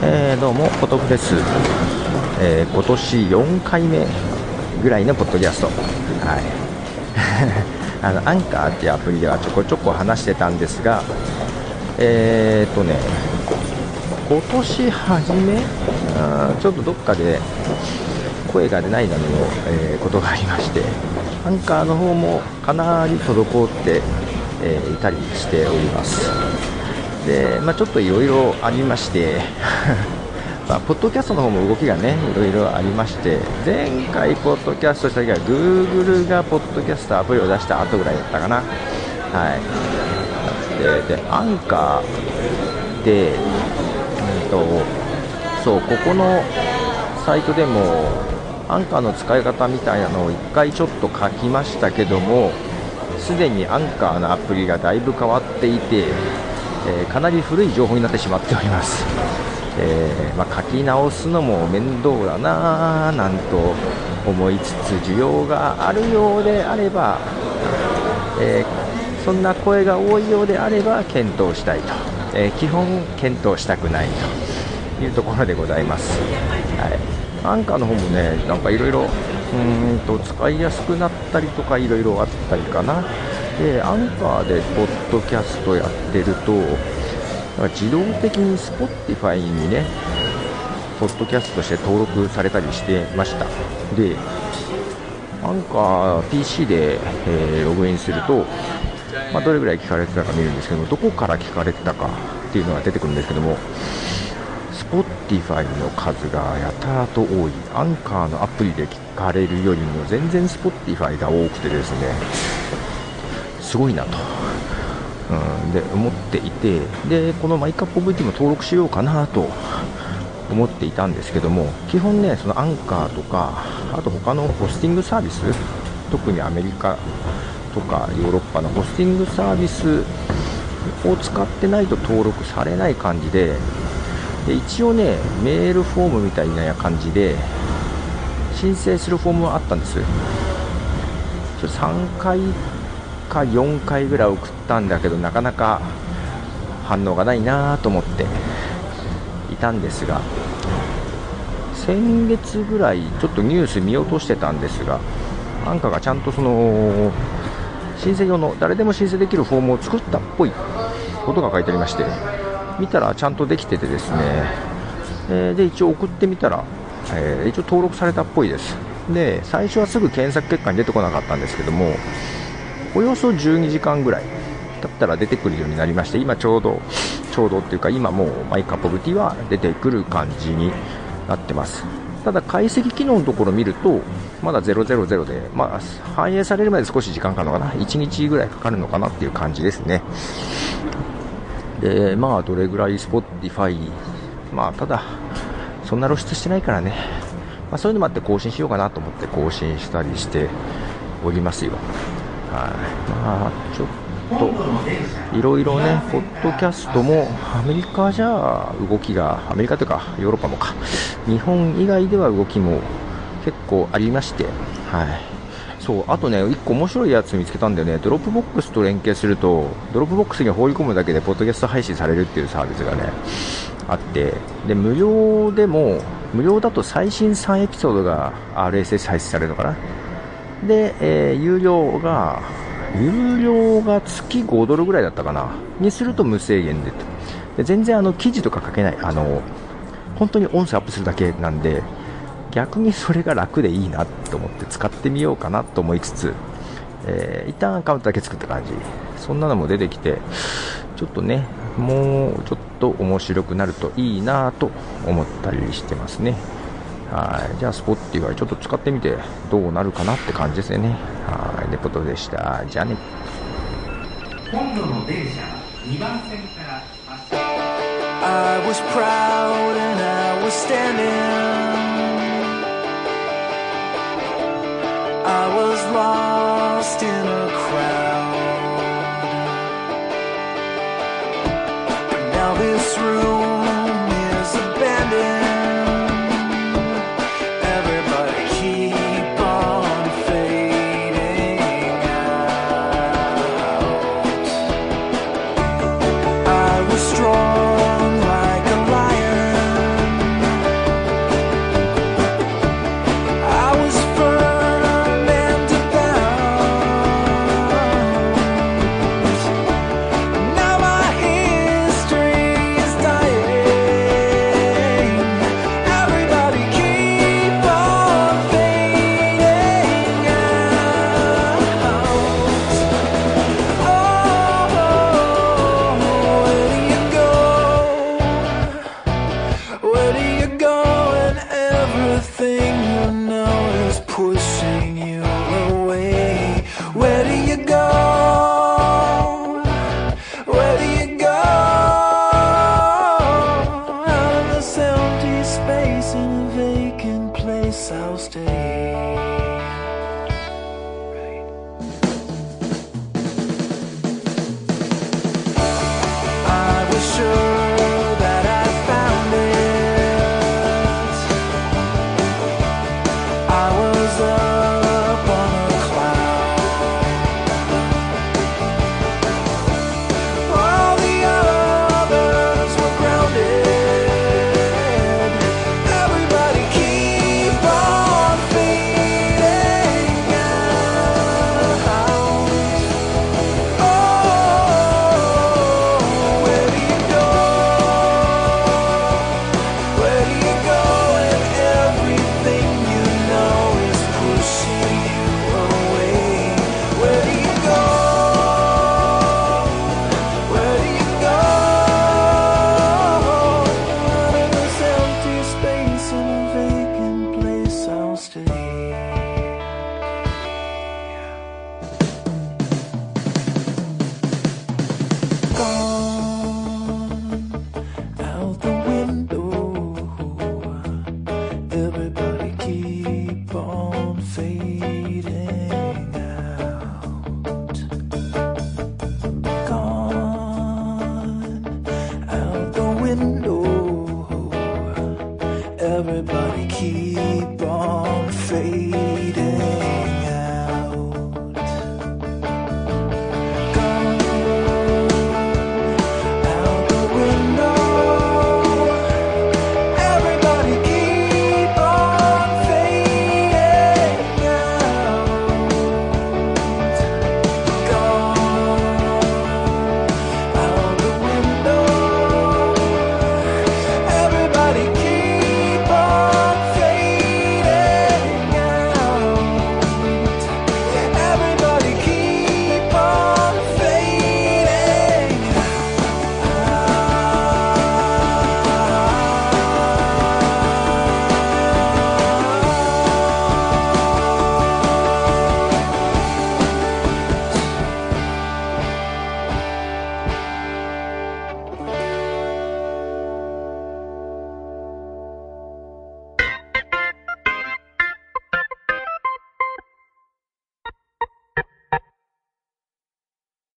えー、どうも、ポトフです、えー、今年4回目ぐらいのポッドキャスト、はい。あのアンカーっていうアプリではちょこちょこ話してたんですが、えー、っとね、今年初め？あ、ちょっとどっかで声が出ないなどの、えー、ことがありまして、アンカーの方もかなり滞って、え、いたりしております。で、まあ、ちょっといろいろありまして まあ、ポッドキャストの方も動きがね、いろいろありまして、前回、ポッドキャストした時は、Google がポッドキャストアプリを出した後ぐらいだったかな。はい。で、でアンカーで、うんと、そう、ここのサイトでも、アンカーの使い方みたいなのを1回ちょっと書きましたけども、すでにアンカーのアプリがだいぶ変わっていて、えー、かなり古い情報になってしまっております、えー、まあ、書き直すのも面倒だなぁなんと思いつつ需要があるようであれば、えー、そんな声が多いようであれば検討したいと、え基本検討したくないというところでございます、はい、アンカーの方もねなんかいろいろ使いやすくなったりとかいろいろあったりかな。でアンカーでポッドキャストやってると自動的に Spotify にねポッドキャストとして登録されたりしてました。でアンカー PC で、えー、ログインすると、まあ、どれぐらい聞かれてたか見るんですけどどこから聞かれてたかっていうのが出てくるんですけども Spotify の数がやたらと多い。アンカーのアプリで聞かれるよりも全然 Spotify が多くてですね。すごいなと、うん、で思っていてでこのマイカップ VT も登録しようかなと思っていたんですけども基本ねそのアンカーとかあと他のホスティングサービス特にアメリカとかヨーロッパのホスティングサービスを使ってないと登録されない感じでで一応ねメールフォームみたいな感じで申請するフォームはあったんです。3回か4回ぐらい送ったんだけどなかなか反応がないなと思っていたんですが先月ぐらいちょっとニュース見落としてたんですがアンカーがちゃんとその申請用の誰でも申請できるフォームを作ったっぽい。ことが書いてありまして見たらちゃんとできててですね、え、で一応送ってみたら、えー、一応登録されたっぽいです。で最初はすぐ検索結果に出てこなかったんですけどもおよそ12時間ぐらいだったら出てくるようになりまして今ちょうどちょうどっていうか今もう My Cup of Tea は出てくる感じになってます。ただ解析機能のところを見るとまだ000で、まあ、反映されるまで少し時間かかるのかな。1日ぐらいかかるのかなっていう感じですね。でまあどれぐらい Spotify まあただそんな露出してないからね、まあ、そういうのもあって更新しようかなと思って更新したりしておりますよ。まあ、ちょっといろいろね、ポッドキャストもアメリカじゃ動きが、アメリカというかヨーロッパもか、日本以外では動きも結構ありまして、はい、そうあとね、1個面白いやつ見つけたんだよね、 Dropbox と連携すると、 Dropbox に放り込むだけでポッドキャスト配信されるっていうサービスがね、あって、で無料でも、無料だと最新3エピソードが RSS 配信されるのかな？で、えー、有料が、有料が月5ドルぐらいだったかな、にすると無制限でと。で全然あの記事とか書けない、あの本当に音声アップするだけなんで、逆にそれが楽でいいなと思って使ってみようかなと思いつつ、えー、一旦アカウントだけ作った感じ、そんなのも出てきて、ちょっとね、もうちょっと面白くなるといいなと思ったりしてますね。はいじゃあ、 Spotify ちょっと使ってみてどうなるかなって感じですよね。はい、レポートでした。じゃあね。今度の電車2番線から発車。I was proud and I was standing I was lost in a crowd But now this room